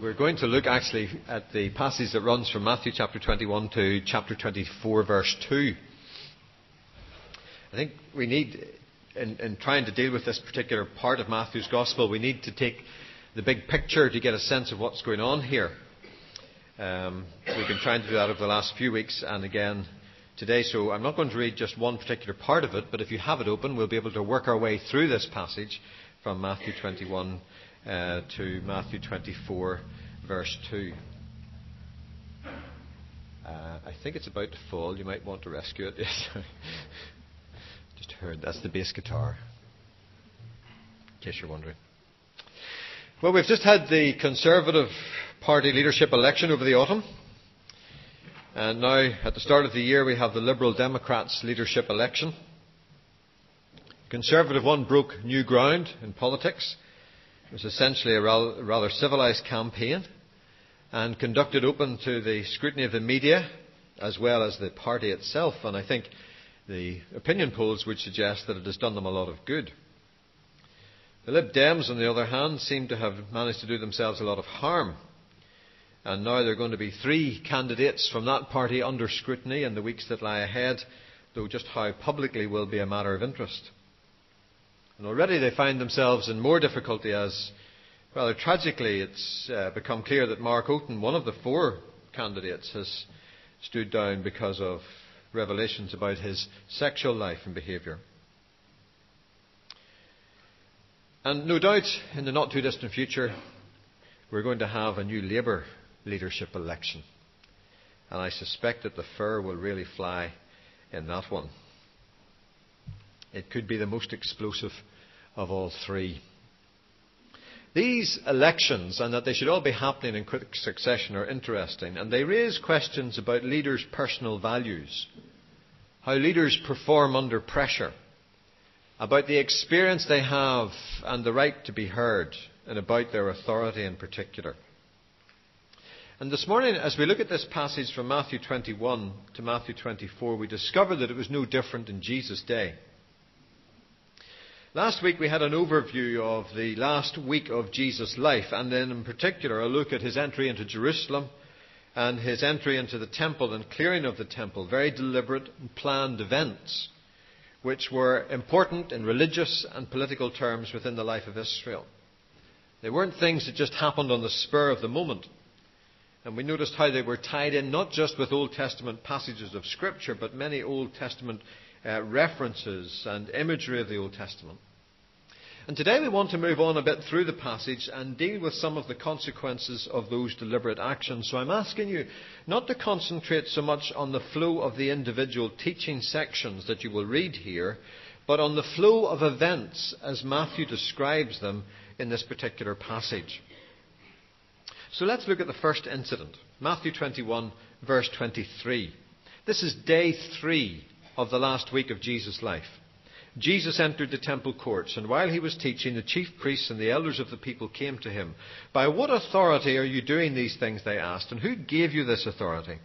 We're going to look actually at the passage that runs from Matthew chapter 21 to chapter 24, verse 2. I think we need, in, in, trying to deal with this particular part of Matthew's Gospel, we need to take the big picture to get a sense of what's going on here. Um, we've been trying to do that over the last few weeks and again today, so I'm not going to read just one particular part of it, but if you have it open, we'll be able to work our way through this passage from Matthew 21 uh, to Matthew 24, verse 2. Uh, I think it's about to fall. You might want to rescue it. Yes. Just heard. That's the bass guitar. In case you're wondering. Well, we've just had the Conservative Party leadership election over the autumn. And now, at the start of the year, we have the Liberal Democrats leadership election. The Conservative one broke new ground in politics it was essentially a rather civilised campaign and conducted open to the scrutiny of the media as well as the party itself. And I think the opinion polls would suggest that it has done them a lot of good. The Lib Dems, on the other hand, seem to have managed to do themselves a lot of harm. And now there are going to be three candidates from that party under scrutiny in the weeks that lie ahead, though just how publicly will be a matter of interest. And already they find themselves in more difficulty as, rather tragically, it's uh, become clear that Mark Oaten, one of the four candidates, has stood down because of revelations about his sexual life and behaviour. And no doubt, in the not too distant future, we're going to have a new Labour leadership election. And I suspect that the fur will really fly in that one. It could be the most explosive of all three. These elections, and that they should all be happening in quick succession, are interesting, and they raise questions about leaders' personal values, how leaders perform under pressure, about the experience they have and the right to be heard, and about their authority in particular. And this morning, as we look at this passage from Matthew 21 to Matthew 24, we discover that it was no different in Jesus' day. Last week we had an overview of the last week of Jesus' life, and then in particular a look at his entry into Jerusalem and his entry into the temple and clearing of the temple. Very deliberate and planned events, which were important in religious and political terms within the life of Israel. They weren't things that just happened on the spur of the moment. And we noticed how they were tied in not just with Old Testament passages of Scripture, but many Old Testament uh, references and imagery of the Old Testament. And today we want to move on a bit through the passage and deal with some of the consequences of those deliberate actions. So I'm asking you not to concentrate so much on the flow of the individual teaching sections that you will read here, but on the flow of events as Matthew describes them in this particular passage. So let's look at the first incident. Matthew 21, verse 23. This is day three of the last week of Jesus' life. Jesus entered the temple courts, and while he was teaching, the chief priests and the elders of the people came to him. By what authority are you doing these things? They asked, and who gave you this authority?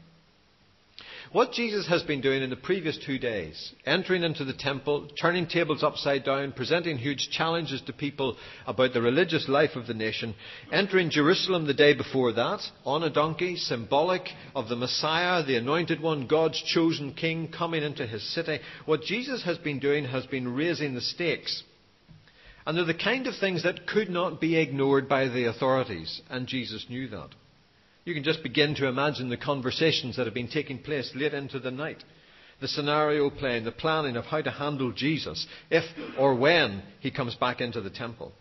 What Jesus has been doing in the previous two days, entering into the temple, turning tables upside down, presenting huge challenges to people about the religious life of the nation, entering Jerusalem the day before that, on a donkey, symbolic of the Messiah, the anointed one, God's chosen king coming into his city. What Jesus has been doing has been raising the stakes. And they're the kind of things that could not be ignored by the authorities, and Jesus knew that. You can just begin to imagine the conversations that have been taking place late into the night. The scenario playing, the planning of how to handle Jesus if or when he comes back into the temple.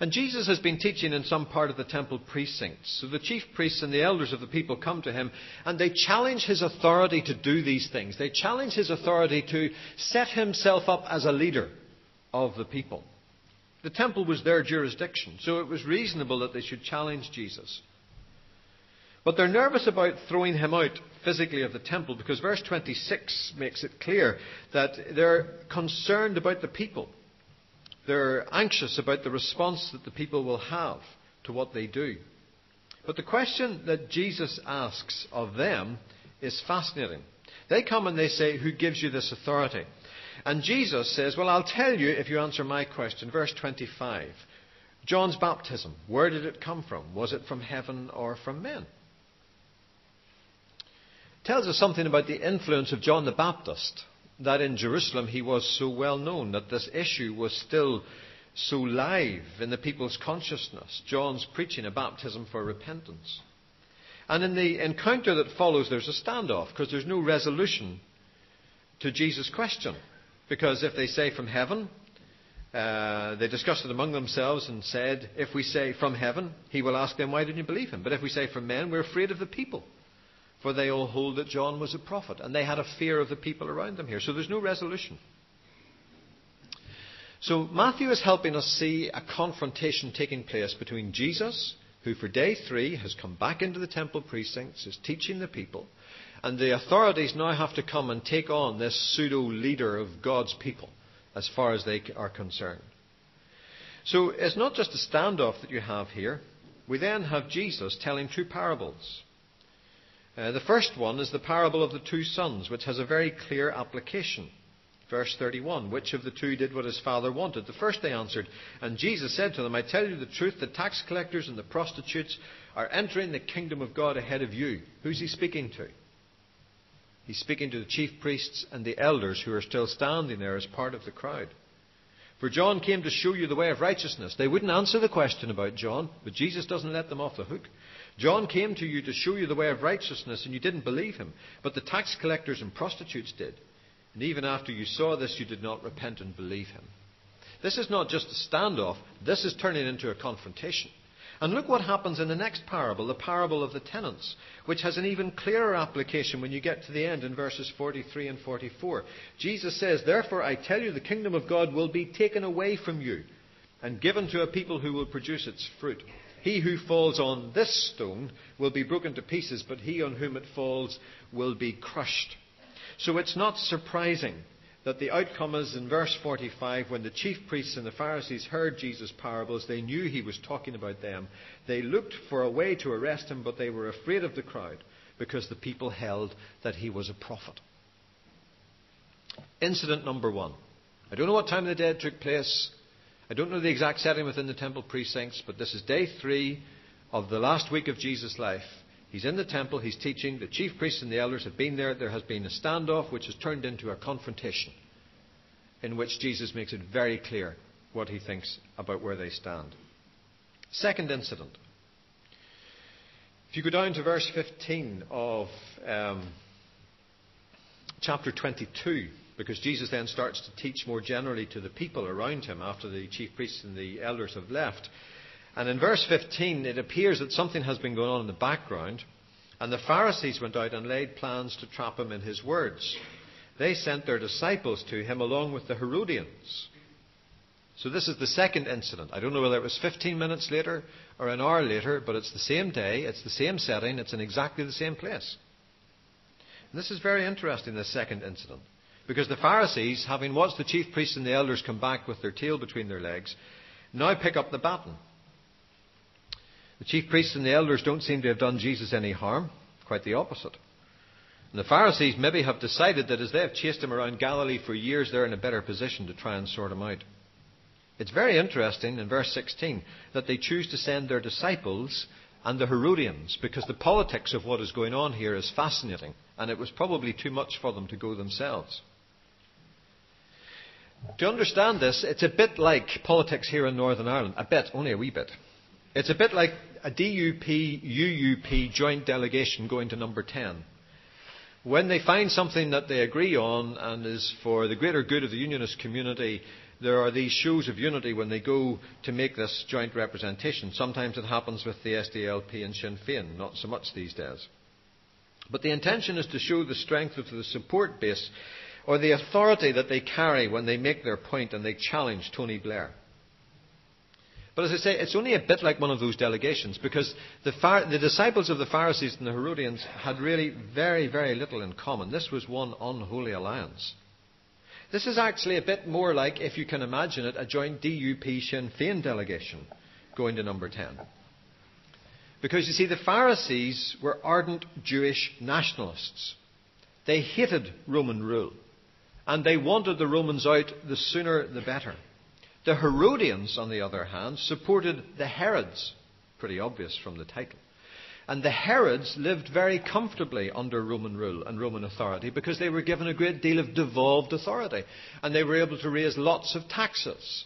And Jesus has been teaching in some part of the temple precincts. So the chief priests and the elders of the people come to him and they challenge his authority to do these things. They challenge his authority to set himself up as a leader of the people. The temple was their jurisdiction, so it was reasonable that they should challenge Jesus. But they're nervous about throwing him out physically of the temple because verse 26 makes it clear that they're concerned about the people. They're anxious about the response that the people will have to what they do. But the question that Jesus asks of them is fascinating. They come and they say, Who gives you this authority? And Jesus says, Well, I'll tell you if you answer my question. Verse 25. John's baptism, where did it come from? Was it from heaven or from men? Tells us something about the influence of John the Baptist, that in Jerusalem he was so well known, that this issue was still so live in the people's consciousness. John's preaching a baptism for repentance. And in the encounter that follows, there's a standoff because there's no resolution to Jesus' question. Because if they say from heaven, uh, they discussed it among themselves and said, if we say from heaven, he will ask them, why didn't you believe him? But if we say from men, we're afraid of the people. For they all hold that John was a prophet. And they had a fear of the people around them here. So there's no resolution. So Matthew is helping us see a confrontation taking place between Jesus, who for day three has come back into the temple precincts, is teaching the people, and the authorities now have to come and take on this pseudo leader of God's people, as far as they are concerned. So it's not just a standoff that you have here. We then have Jesus telling two parables. Uh, the first one is the parable of the two sons, which has a very clear application. Verse 31 Which of the two did what his father wanted? The first they answered. And Jesus said to them, I tell you the truth, the tax collectors and the prostitutes are entering the kingdom of God ahead of you. Who's he speaking to? He's speaking to the chief priests and the elders who are still standing there as part of the crowd. For John came to show you the way of righteousness. They wouldn't answer the question about John, but Jesus doesn't let them off the hook. John came to you to show you the way of righteousness, and you didn't believe him. But the tax collectors and prostitutes did. And even after you saw this, you did not repent and believe him. This is not just a standoff, this is turning into a confrontation. And look what happens in the next parable, the parable of the tenants, which has an even clearer application when you get to the end in verses 43 and 44. Jesus says, Therefore I tell you, the kingdom of God will be taken away from you and given to a people who will produce its fruit. He who falls on this stone will be broken to pieces, but he on whom it falls will be crushed. So it's not surprising that the outcome is in verse 45 when the chief priests and the Pharisees heard Jesus' parables, they knew he was talking about them. They looked for a way to arrest him, but they were afraid of the crowd because the people held that he was a prophet. Incident number one. I don't know what time of the day it took place. I don't know the exact setting within the temple precincts, but this is day three of the last week of Jesus' life. He's in the temple, he's teaching. The chief priests and the elders have been there. There has been a standoff which has turned into a confrontation in which Jesus makes it very clear what he thinks about where they stand. Second incident. If you go down to verse 15 of um, chapter 22, because Jesus then starts to teach more generally to the people around him after the chief priests and the elders have left. And in verse 15, it appears that something has been going on in the background, and the Pharisees went out and laid plans to trap him in his words. They sent their disciples to him along with the Herodians. So this is the second incident. I don't know whether it was 15 minutes later or an hour later, but it's the same day, it's the same setting, it's in exactly the same place. And this is very interesting, this second incident. Because the Pharisees, having watched the chief priests and the elders come back with their tail between their legs, now pick up the baton. The chief priests and the elders don't seem to have done Jesus any harm, quite the opposite. And the Pharisees maybe have decided that as they have chased him around Galilee for years, they're in a better position to try and sort him out. It's very interesting in verse 16 that they choose to send their disciples and the Herodians because the politics of what is going on here is fascinating, and it was probably too much for them to go themselves. To understand this, it's a bit like politics here in Northern Ireland. A bit, only a wee bit. It's a bit like a DUP UUP joint delegation going to number 10. When they find something that they agree on and is for the greater good of the unionist community, there are these shows of unity when they go to make this joint representation. Sometimes it happens with the SDLP and Sinn Féin, not so much these days. But the intention is to show the strength of the support base or the authority that they carry when they make their point and they challenge Tony Blair. But as I say, it's only a bit like one of those delegations because the, the, disciples of the Pharisees and the Herodians had really very, very little in common. This was one unholy alliance. This is actually a bit more like, if you can imagine it, a joint DUP Sinn Féin delegation going to number 10. Because you see, the Pharisees were ardent Jewish nationalists. They hated Roman rule. And they wanted the Romans out the sooner the better. The Herodians, on the other hand, supported the Herods. Pretty obvious from the title. And the Herods lived very comfortably under Roman rule and Roman authority because they were given a great deal of devolved authority. And they were able to raise lots of taxes.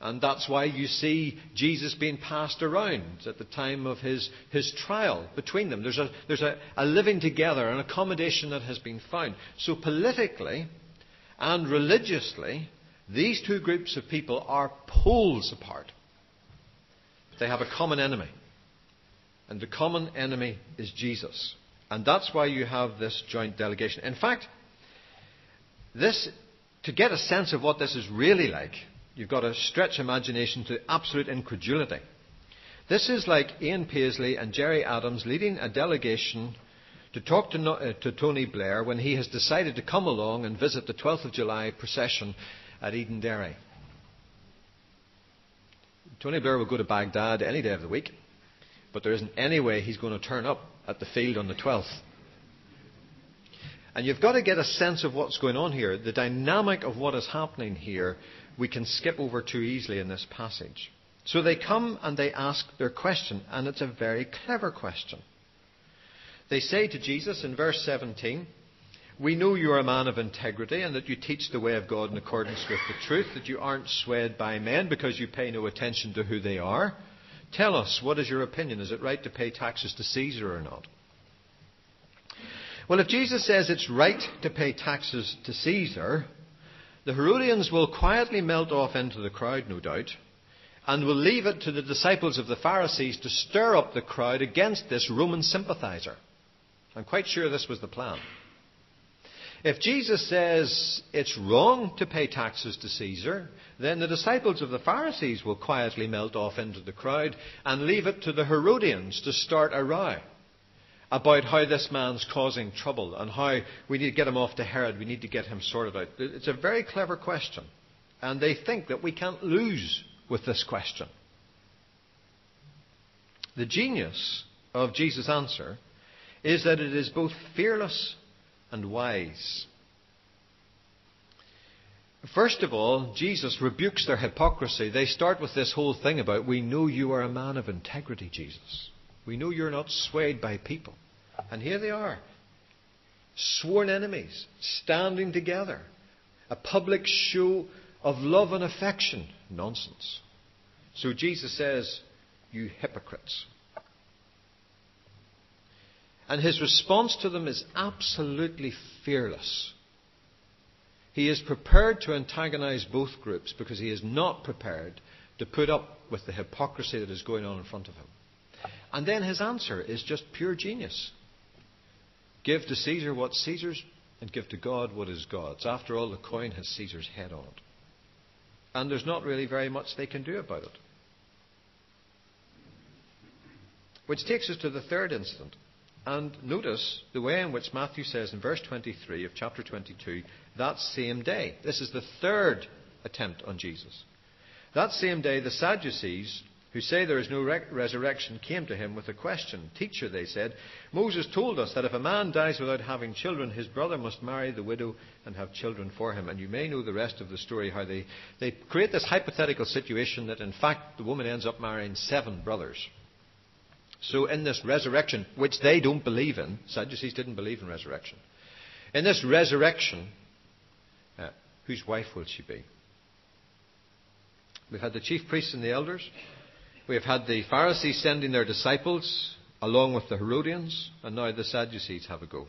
And that's why you see Jesus being passed around at the time of his, his trial between them. There's, a, there's a, a living together, an accommodation that has been found. So politically and religiously, these two groups of people are poles apart. They have a common enemy. And the common enemy is Jesus. And that's why you have this joint delegation. In fact, this, to get a sense of what this is really like, you've got to stretch imagination to absolute incredulity. This is like Ian Paisley and Gerry Adams leading a delegation to talk to, uh, to, Tony Blair when he has decided to come along and visit the 12th of July procession at Edenderry. Tony Blair will go to Baghdad any day of the week but there isn't any way he's going to turn up at the field on the 12th. And you've got to get a sense of what's going on here. The dynamic of what is happening here, we can skip over too easily in this passage. So they come and they ask their question, and it's a very clever question. They say to Jesus in verse 17, We know you are a man of integrity and that you teach the way of God in accordance with the truth, that you aren't swayed by men because you pay no attention to who they are. Tell us, what is your opinion? Is it right to pay taxes to Caesar or not? Well, if Jesus says it's right to pay taxes to Caesar, the Herodians will quietly melt off into the crowd, no doubt, and will leave it to the disciples of the Pharisees to stir up the crowd against this Roman sympathizer. I'm quite sure this was the plan. If Jesus says it's wrong to pay taxes to Caesar, then the disciples of the Pharisees will quietly melt off into the crowd and leave it to the Herodians to start a row about how this man's causing trouble and how we need to get him off to Herod, we need to get him sorted out. It's a very clever question. And they think that we can't lose with this question. The genius of Jesus' answer is that it is both fearless and wise. First of all, Jesus rebukes their hypocrisy. They start with this whole thing about, We know you are a man of integrity, Jesus. We know you're not swayed by people. And here they are, sworn enemies, standing together. A public show of love and affection. Nonsense. So Jesus says, You hypocrites. And his response to them is absolutely fearless. He is prepared to antagonize both groups because he is not prepared to put up with the hypocrisy that is going on in front of him. And then his answer is just pure genius. Give to Caesar what's Caesar's and give to God what is God's. After all, the coin has Caesar's head on it. And there's not really very much they can do about it. Which takes us to the third incident. And notice the way in which Matthew says in verse 23 of chapter 22, that same day. This is the third attempt on Jesus. That same day, the Sadducees, who say there is no re- resurrection, came to him with a question. Teacher, they said, Moses told us that if a man dies without having children, his brother must marry the widow and have children for him. And you may know the rest of the story, how they, they create this hypothetical situation that, in fact, the woman ends up marrying seven brothers. So, in this resurrection, which they don't believe in, Sadducees didn't believe in resurrection. In this resurrection, uh, whose wife will she be? We've had the chief priests and the elders. We have had the Pharisees sending their disciples along with the Herodians, and now the Sadducees have a go.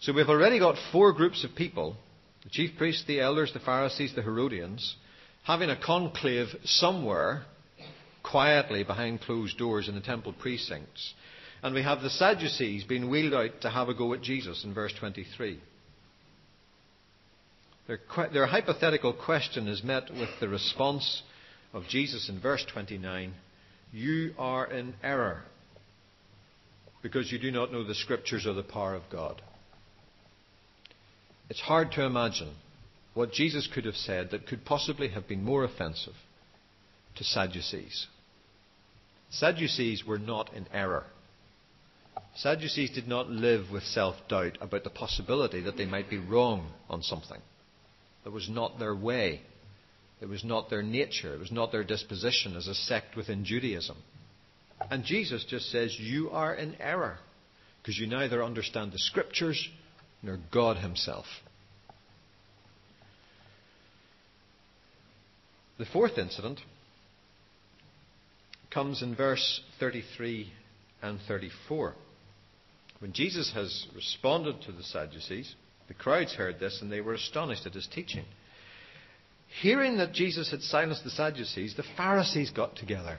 So we've already got four groups of people the chief priests, the elders, the Pharisees, the Herodians having a conclave somewhere quietly behind closed doors in the temple precincts. And we have the Sadducees being wheeled out to have a go at Jesus in verse 23. Their, their hypothetical question is met with the response of Jesus in verse 29 You are in error because you do not know the scriptures or the power of God. It's hard to imagine what Jesus could have said that could possibly have been more offensive to Sadducees. Sadducees were not in error. Sadducees did not live with self doubt about the possibility that they might be wrong on something. That was not their way. It was not their nature. It was not their disposition as a sect within Judaism. And Jesus just says, You are in error because you neither understand the scriptures nor God Himself. The fourth incident comes in verse 33 and 34. When Jesus has responded to the Sadducees, the crowds heard this and they were astonished at his teaching. Hearing that Jesus had silenced the Sadducees, the Pharisees got together.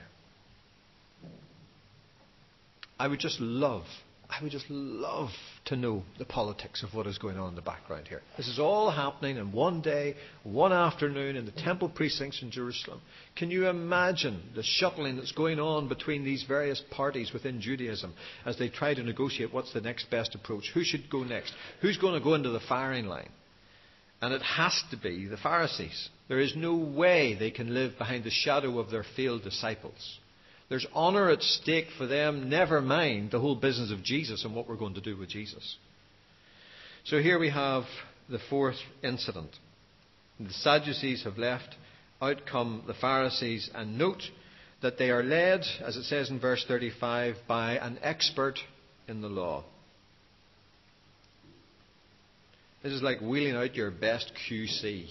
I would just love I would just love to know the politics of what is going on in the background here. This is all happening in one day, one afternoon in the temple precincts in Jerusalem. Can you imagine the shuttling that's going on between these various parties within Judaism as they try to negotiate what's the next best approach? Who should go next? Who's going to go into the firing line? And it has to be the Pharisees. There is no way they can live behind the shadow of their failed disciples. There's honour at stake for them, never mind the whole business of Jesus and what we're going to do with Jesus. So here we have the fourth incident. The Sadducees have left, out come the Pharisees, and note that they are led, as it says in verse 35, by an expert in the law. This is like wheeling out your best QC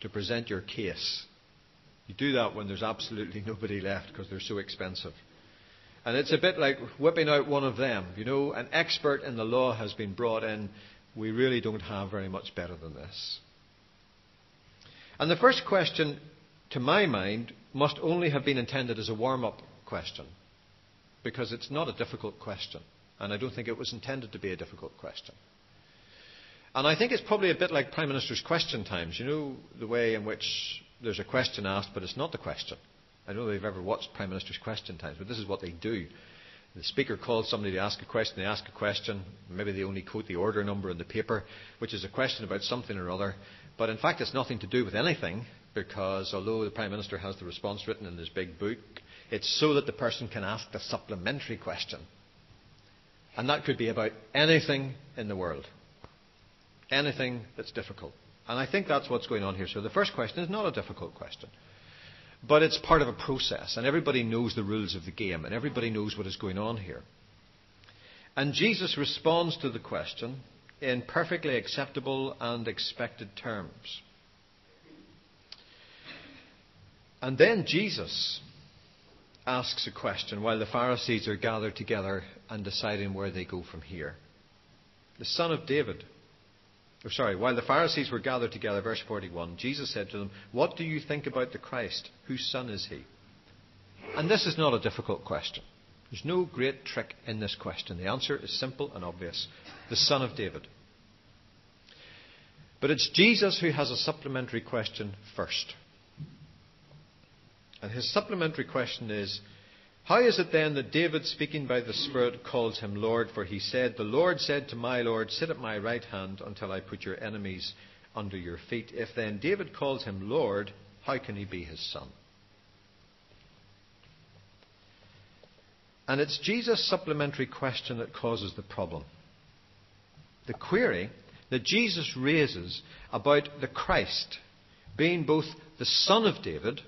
to present your case. You do that when there's absolutely nobody left because they're so expensive. And it's a bit like whipping out one of them. You know, an expert in the law has been brought in. We really don't have very much better than this. And the first question, to my mind, must only have been intended as a warm up question because it's not a difficult question. And I don't think it was intended to be a difficult question. And I think it's probably a bit like Prime Minister's question times. You know, the way in which there's a question asked, but it's not the question. I don't know if you've ever watched Prime Minister's question times, but this is what they do. The Speaker calls somebody to ask a question, they ask a question, maybe they only quote the order number in the paper, which is a question about something or other, but in fact it's nothing to do with anything, because although the Prime Minister has the response written in his big book, it's so that the person can ask the supplementary question. And that could be about anything in the world. Anything that's difficult. And I think that's what's going on here. So the first question is not a difficult question. But it's part of a process, and everybody knows the rules of the game, and everybody knows what is going on here. And Jesus responds to the question in perfectly acceptable and expected terms. And then Jesus asks a question while the Pharisees are gathered together and deciding where they go from here. The son of David Oh, sorry, while the Pharisees were gathered together, verse 41, Jesus said to them, What do you think about the Christ? Whose son is he? And this is not a difficult question. There's no great trick in this question. The answer is simple and obvious the son of David. But it's Jesus who has a supplementary question first. And his supplementary question is how is it then that David, speaking by the Spirit, calls him Lord? For he said, The Lord said to my Lord, Sit at my right hand until I put your enemies under your feet. If then David calls him Lord, how can he be his son? And it's Jesus' supplementary question that causes the problem. The query that Jesus raises about the Christ being both the Son of David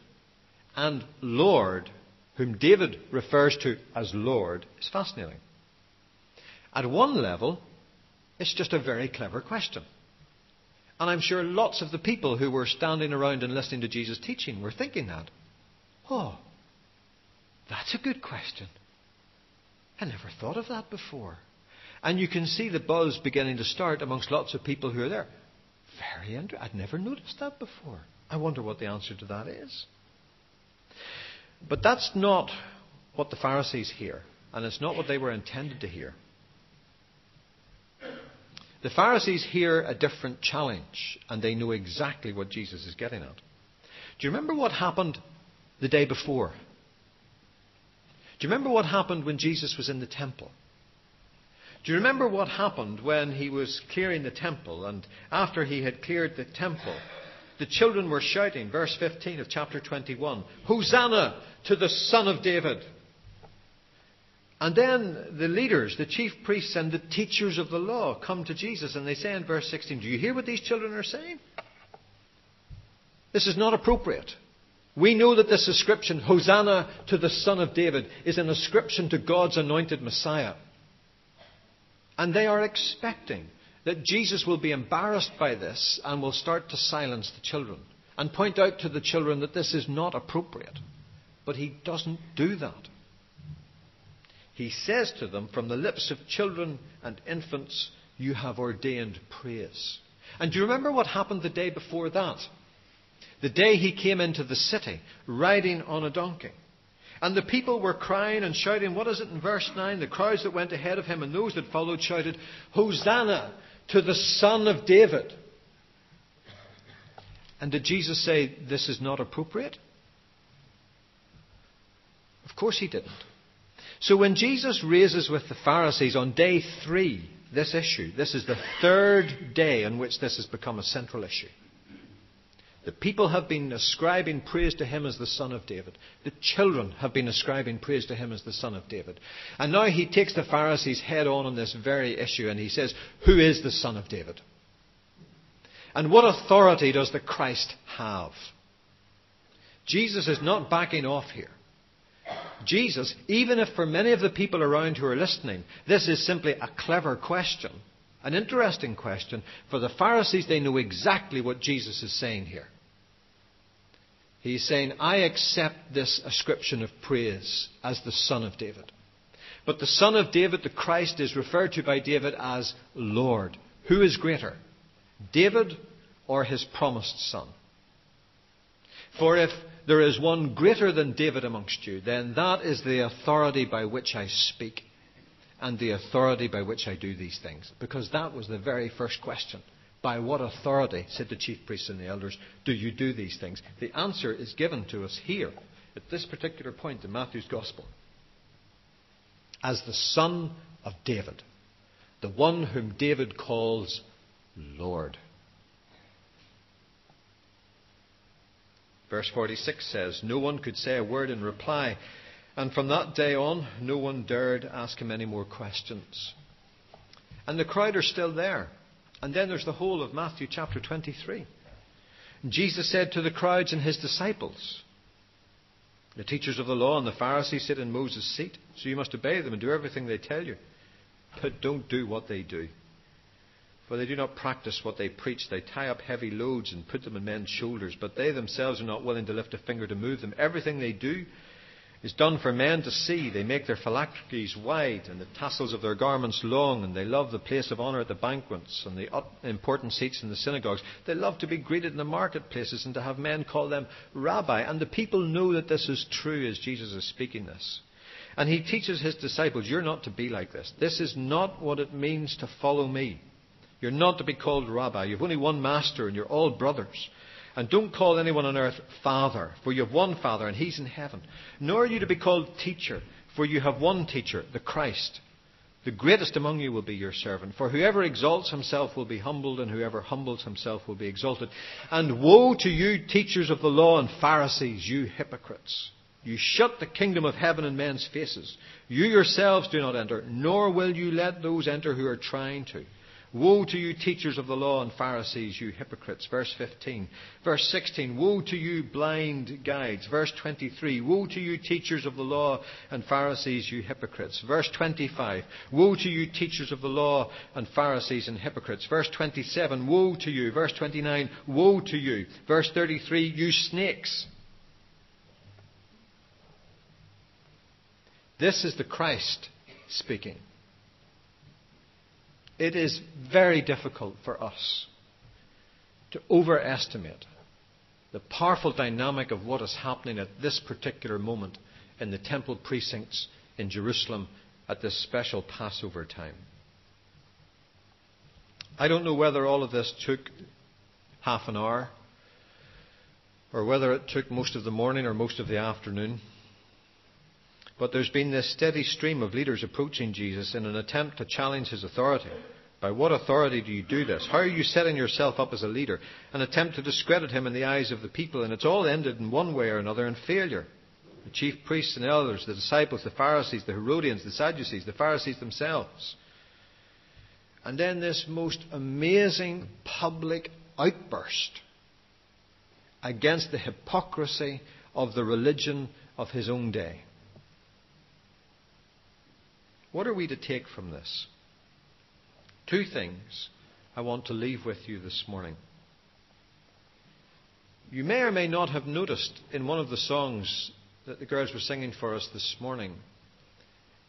and Lord whom David refers to as Lord, is fascinating. At one level, it's just a very clever question. And I'm sure lots of the people who were standing around and listening to Jesus' teaching were thinking that. Oh, that's a good question. I never thought of that before. And you can see the buzz beginning to start amongst lots of people who are there. Very interesting. I'd never noticed that before. I wonder what the answer to that is. But that's not what the Pharisees hear, and it's not what they were intended to hear. The Pharisees hear a different challenge, and they know exactly what Jesus is getting at. Do you remember what happened the day before? Do you remember what happened when Jesus was in the temple? Do you remember what happened when he was clearing the temple, and after he had cleared the temple, the children were shouting, verse 15 of chapter 21, Hosanna to the Son of David. And then the leaders, the chief priests and the teachers of the law come to Jesus and they say in verse 16, Do you hear what these children are saying? This is not appropriate. We know that this ascription, Hosanna to the Son of David, is an ascription to God's anointed Messiah. And they are expecting that Jesus will be embarrassed by this and will start to silence the children and point out to the children that this is not appropriate. But he doesn't do that. He says to them, From the lips of children and infants, you have ordained praise. And do you remember what happened the day before that? The day he came into the city, riding on a donkey. And the people were crying and shouting, what is it in verse 9? The crowds that went ahead of him and those that followed shouted, Hosanna to the Son of David. And did Jesus say, This is not appropriate? Of course he didn't. So when Jesus raises with the Pharisees on day three this issue, this is the third day on which this has become a central issue. The people have been ascribing praise to him as the Son of David. The children have been ascribing praise to him as the Son of David. And now he takes the Pharisees head on on this very issue and he says, Who is the Son of David? And what authority does the Christ have? Jesus is not backing off here. Jesus, even if for many of the people around who are listening, this is simply a clever question, an interesting question, for the Pharisees, they know exactly what Jesus is saying here. He's saying, I accept this ascription of praise as the Son of David. But the Son of David, the Christ, is referred to by David as Lord. Who is greater, David or his promised son? For if there is one greater than David amongst you, then that is the authority by which I speak and the authority by which I do these things. Because that was the very first question. By what authority, said the chief priests and the elders, do you do these things? The answer is given to us here, at this particular point in Matthew's Gospel. As the Son of David, the one whom David calls Lord. Verse 46 says, No one could say a word in reply, and from that day on, no one dared ask him any more questions. And the crowd are still there. And then there's the whole of Matthew chapter 23. Jesus said to the crowds and his disciples, The teachers of the law and the Pharisees sit in Moses' seat, so you must obey them and do everything they tell you. But don't do what they do. For they do not practice what they preach. They tie up heavy loads and put them on men's shoulders, but they themselves are not willing to lift a finger to move them. Everything they do is done for men to see. They make their phylacteries wide and the tassels of their garments long, and they love the place of honour at the banquets and the important seats in the synagogues. They love to be greeted in the marketplaces and to have men call them rabbi. And the people know that this is true as Jesus is speaking this. And he teaches his disciples, You're not to be like this. This is not what it means to follow me. You're not to be called rabbi. You've only one master and you're all brothers. And don't call anyone on earth father, for you have one father and he's in heaven. Nor are you to be called teacher, for you have one teacher, the Christ. The greatest among you will be your servant. For whoever exalts himself will be humbled, and whoever humbles himself will be exalted. And woe to you, teachers of the law and Pharisees, you hypocrites! You shut the kingdom of heaven in men's faces. You yourselves do not enter, nor will you let those enter who are trying to. Woe to you, teachers of the law and Pharisees, you hypocrites. Verse 15. Verse 16. Woe to you, blind guides. Verse 23. Woe to you, teachers of the law and Pharisees, you hypocrites. Verse 25. Woe to you, teachers of the law and Pharisees and hypocrites. Verse 27. Woe to you. Verse 29. Woe to you. Verse 33. You snakes. This is the Christ speaking. It is very difficult for us to overestimate the powerful dynamic of what is happening at this particular moment in the temple precincts in Jerusalem at this special Passover time. I don't know whether all of this took half an hour or whether it took most of the morning or most of the afternoon. But there's been this steady stream of leaders approaching Jesus in an attempt to challenge his authority. By what authority do you do this? How are you setting yourself up as a leader? An attempt to discredit him in the eyes of the people, and it's all ended in one way or another in failure. The chief priests and elders, the disciples, the Pharisees, the Herodians, the Sadducees, the Pharisees themselves. And then this most amazing public outburst against the hypocrisy of the religion of his own day. What are we to take from this? Two things I want to leave with you this morning. You may or may not have noticed in one of the songs that the girls were singing for us this morning,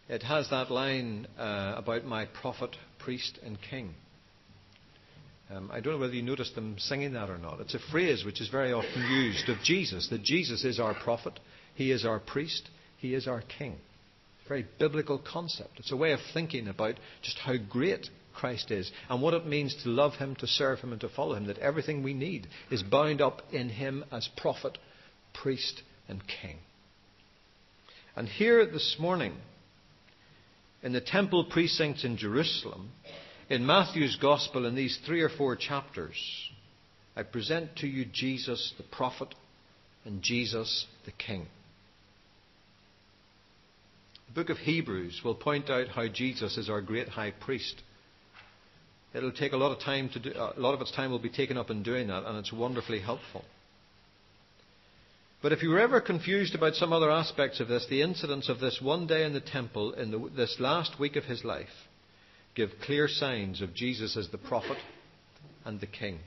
it has that line uh, about my prophet, priest, and king. Um, I don't know whether you noticed them singing that or not. It's a phrase which is very often used of Jesus that Jesus is our prophet, he is our priest, he is our king. Very biblical concept. It's a way of thinking about just how great Christ is and what it means to love him, to serve him, and to follow him. That everything we need is bound up in him as prophet, priest, and king. And here this morning, in the temple precincts in Jerusalem, in Matthew's Gospel, in these three or four chapters, I present to you Jesus the prophet and Jesus the king. The book of Hebrews will point out how Jesus is our great high priest. It'll take a lot of time to do, a lot of its time will be taken up in doing that, and it's wonderfully helpful. But if you were ever confused about some other aspects of this, the incidents of this one day in the temple in the, this last week of his life give clear signs of Jesus as the prophet and the king.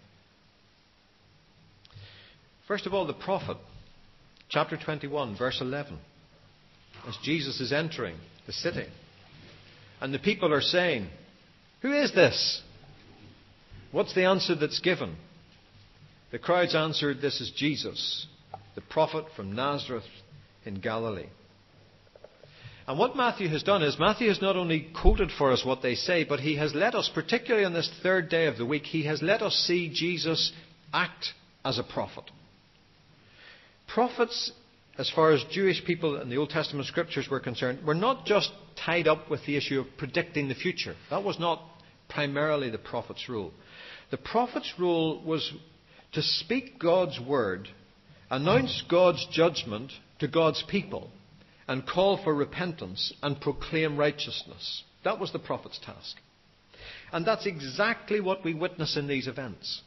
First of all, the prophet, chapter 21, verse 11, as Jesus is entering the city. And the people are saying, Who is this? What's the answer that's given? The crowds answered, This is Jesus, the prophet from Nazareth in Galilee. And what Matthew has done is Matthew has not only quoted for us what they say, but he has let us, particularly on this third day of the week, he has let us see Jesus act as a prophet. Prophets, as far as Jewish people and the Old Testament scriptures were concerned, were not just tied up with the issue of predicting the future. That was not primarily the prophet's role. The prophet's role was to speak God's word, announce God's judgment to God's people and call for repentance and proclaim righteousness. That was the prophet's task. And that's exactly what we witness in these events.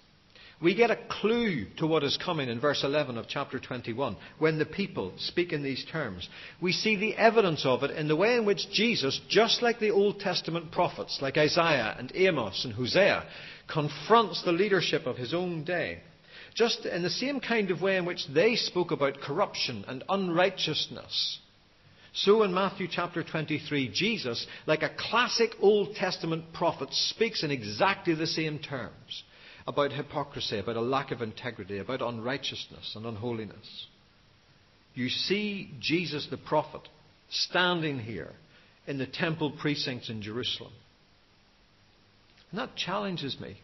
We get a clue to what is coming in verse 11 of chapter 21 when the people speak in these terms. We see the evidence of it in the way in which Jesus, just like the Old Testament prophets like Isaiah and Amos and Hosea, confronts the leadership of his own day. Just in the same kind of way in which they spoke about corruption and unrighteousness so in Matthew chapter 23, Jesus, like a classic Old Testament prophet, speaks in exactly the same terms about hypocrisy, about a lack of integrity, about unrighteousness and unholiness. You see Jesus the prophet standing here in the temple precincts in Jerusalem. And that challenges me.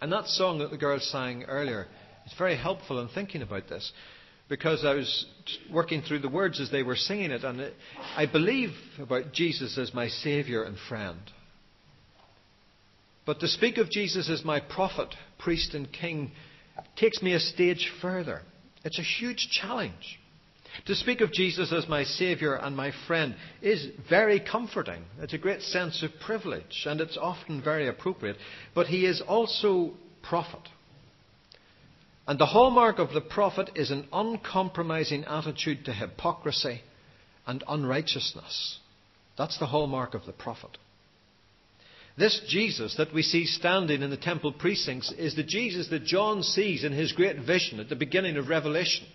And that song that the girls sang earlier is very helpful in thinking about this because I was working through the words as they were singing it, and I believe about Jesus as my Saviour and friend. But to speak of Jesus as my prophet, priest, and king takes me a stage further. It's a huge challenge. To speak of Jesus as my Saviour and my friend is very comforting. It's a great sense of privilege, and it's often very appropriate. But he is also prophet. And the hallmark of the prophet is an uncompromising attitude to hypocrisy and unrighteousness. That's the hallmark of the prophet. This Jesus that we see standing in the temple precincts is the Jesus that John sees in his great vision at the beginning of Revelation.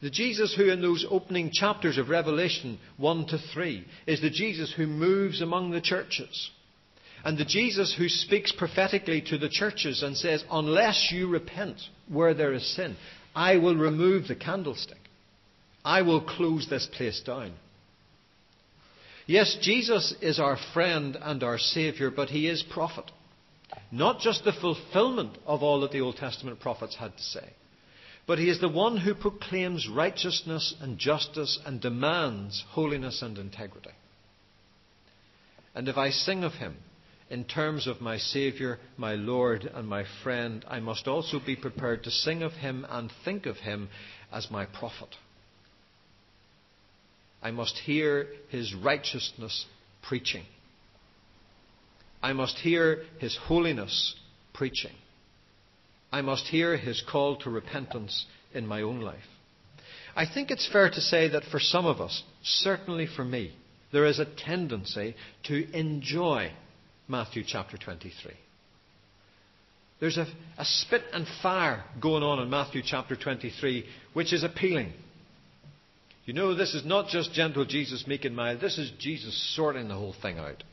The Jesus who, in those opening chapters of Revelation 1 to 3, is the Jesus who moves among the churches. And the Jesus who speaks prophetically to the churches and says, Unless you repent where there is sin, I will remove the candlestick. I will close this place down. Yes, Jesus is our friend and our Saviour, but He is prophet. Not just the fulfillment of all that the Old Testament prophets had to say, but He is the one who proclaims righteousness and justice and demands holiness and integrity. And if I sing of Him, in terms of my Saviour, my Lord, and my friend, I must also be prepared to sing of him and think of him as my prophet. I must hear his righteousness preaching. I must hear his holiness preaching. I must hear his call to repentance in my own life. I think it's fair to say that for some of us, certainly for me, there is a tendency to enjoy Matthew chapter 23. There's a, a, spit and fire going on in Matthew chapter 23, which is appealing. You know, this is not just gentle Jesus, meek and mild. This is Jesus sorting the whole thing out.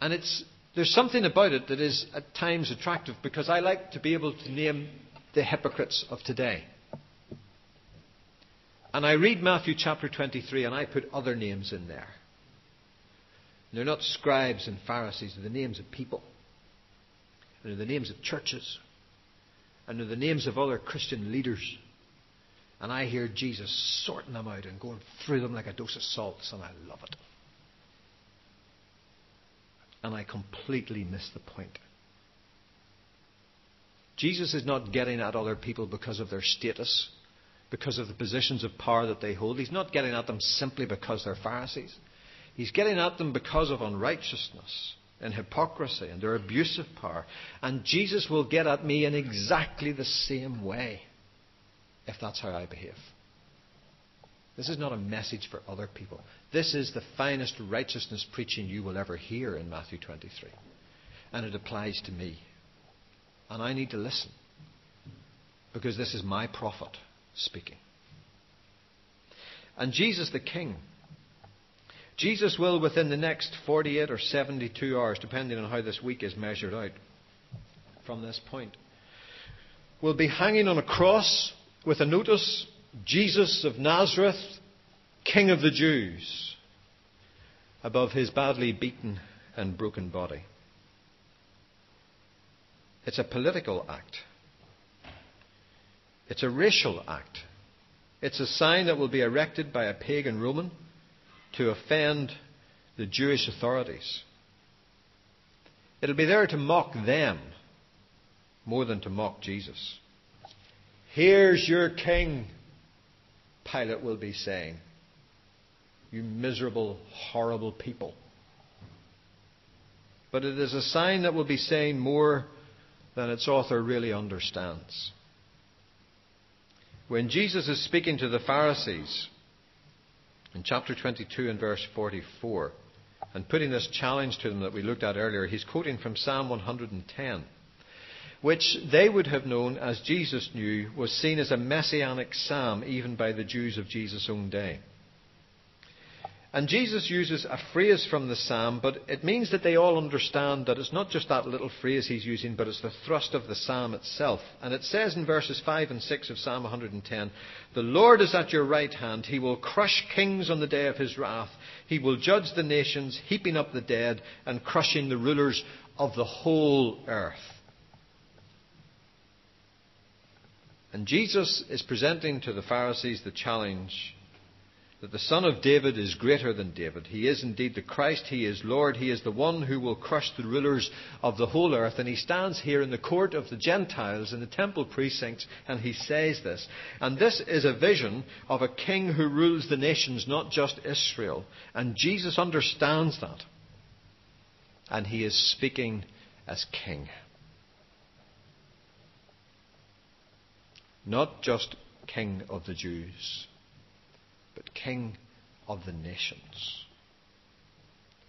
And it's, there's something about it that is at times attractive because I like to be able to name the hypocrites of today. And I read Matthew chapter 23 and I put other names in there. They're not scribes and Pharisees, they're the names of people. And they're the names of churches. And they're the names of other Christian leaders. And I hear Jesus sorting them out and going through them like a dose of salts, and I love it. And I completely miss the point. Jesus is not getting at other people because of their status, because of the positions of power that they hold. He's not getting at them simply because they're Pharisees. He's getting at them because of unrighteousness and hypocrisy and their abuse of power. And Jesus will get at me in exactly the same way if that's how I behave. This is not a message for other people. This is the finest righteousness preaching you will ever hear in Matthew 23. And it applies to me. And I need to listen. Because this is my prophet speaking. And Jesus the King. Jesus will, within the next 48 or 72 hours, depending on how this week is measured out from this point, will be hanging on a cross with a notice Jesus of Nazareth, King of the Jews, above his badly beaten and broken body. It's a political act. It's a racial act. It's a sign that will be erected by a pagan Roman to offend the Jewish authorities. It'll be there to mock them more than to mock Jesus. Here's your king, Pilate will be saying. You miserable, horrible people. But it is a sign that will be saying more than its author really understands. When Jesus is speaking to the Pharisees in chapter 22 and verse 44, and putting this challenge to them that we looked at earlier, he's quoting from Psalm 110 which they would have known, as Jesus knew, was seen as a messianic psalm even by the Jews of Jesus' own day. And Jesus uses a phrase from the psalm, but it means that they all understand that it's not just that little phrase he's using, but it's the thrust of the psalm itself. And it says in verses 5 and 6 of Psalm 110 The Lord is at your right hand. He will crush kings on the day of his wrath. He will judge the nations, heaping up the dead and crushing the rulers of the whole earth. And Jesus is presenting to the Pharisees the challenge that the Son of David is greater than David. He is indeed the Christ. He is Lord. He is the one who will crush the rulers of the whole earth. And he stands here in the court of the Gentiles in the temple precincts and he says this. And this is a vision of a king who rules the nations, not just Israel. And Jesus understands that. And he is speaking as king. Not just King of the Jews, but King of the nations.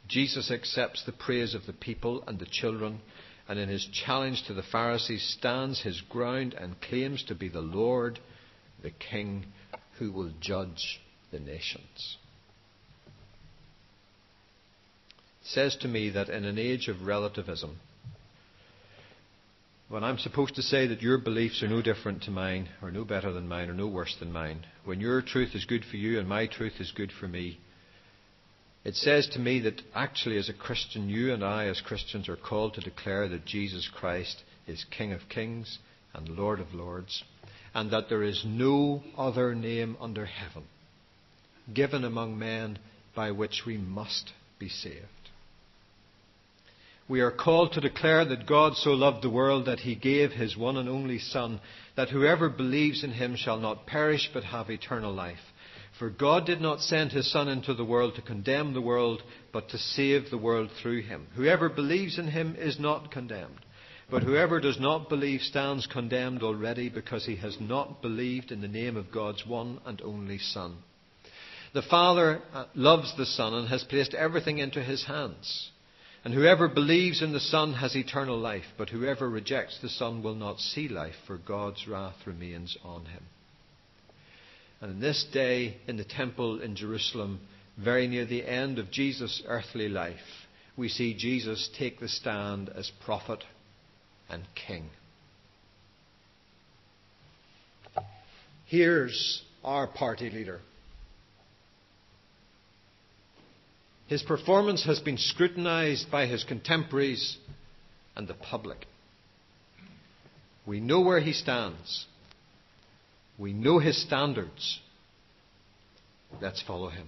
Jesus accepts the praise of the people and the children, and in his challenge to the Pharisees stands his ground and claims to be the Lord, the King who will judge the nations. It says to me that in an age of relativism, when I'm supposed to say that your beliefs are no different to mine, or no better than mine, or no worse than mine, when your truth is good for you and my truth is good for me, it says to me that actually, as a Christian, you and I, as Christians, are called to declare that Jesus Christ is King of kings and Lord of lords, and that there is no other name under heaven given among men by which we must be saved. We are called to declare that God so loved the world that he gave his one and only Son, that whoever believes in him shall not perish but have eternal life. For God did not send his Son into the world to condemn the world, but to save the world through him. Whoever believes in him is not condemned, But whoever does not believe stands condemned already because he has not believed in the name of God's one and only Son. The Father uh, loves the Son and has placed everything into his hands. And whoever believes in the Son has eternal life, but whoever rejects the Son will not see life, for God's wrath remains on him. And in this day in the temple in Jerusalem, very near the end of Jesus' earthly life, we see Jesus take the stand as prophet and king. Here's our party leader. His performance has been scrutinized by his contemporaries and the public. We know where he stands. We know his standards. Let's follow him.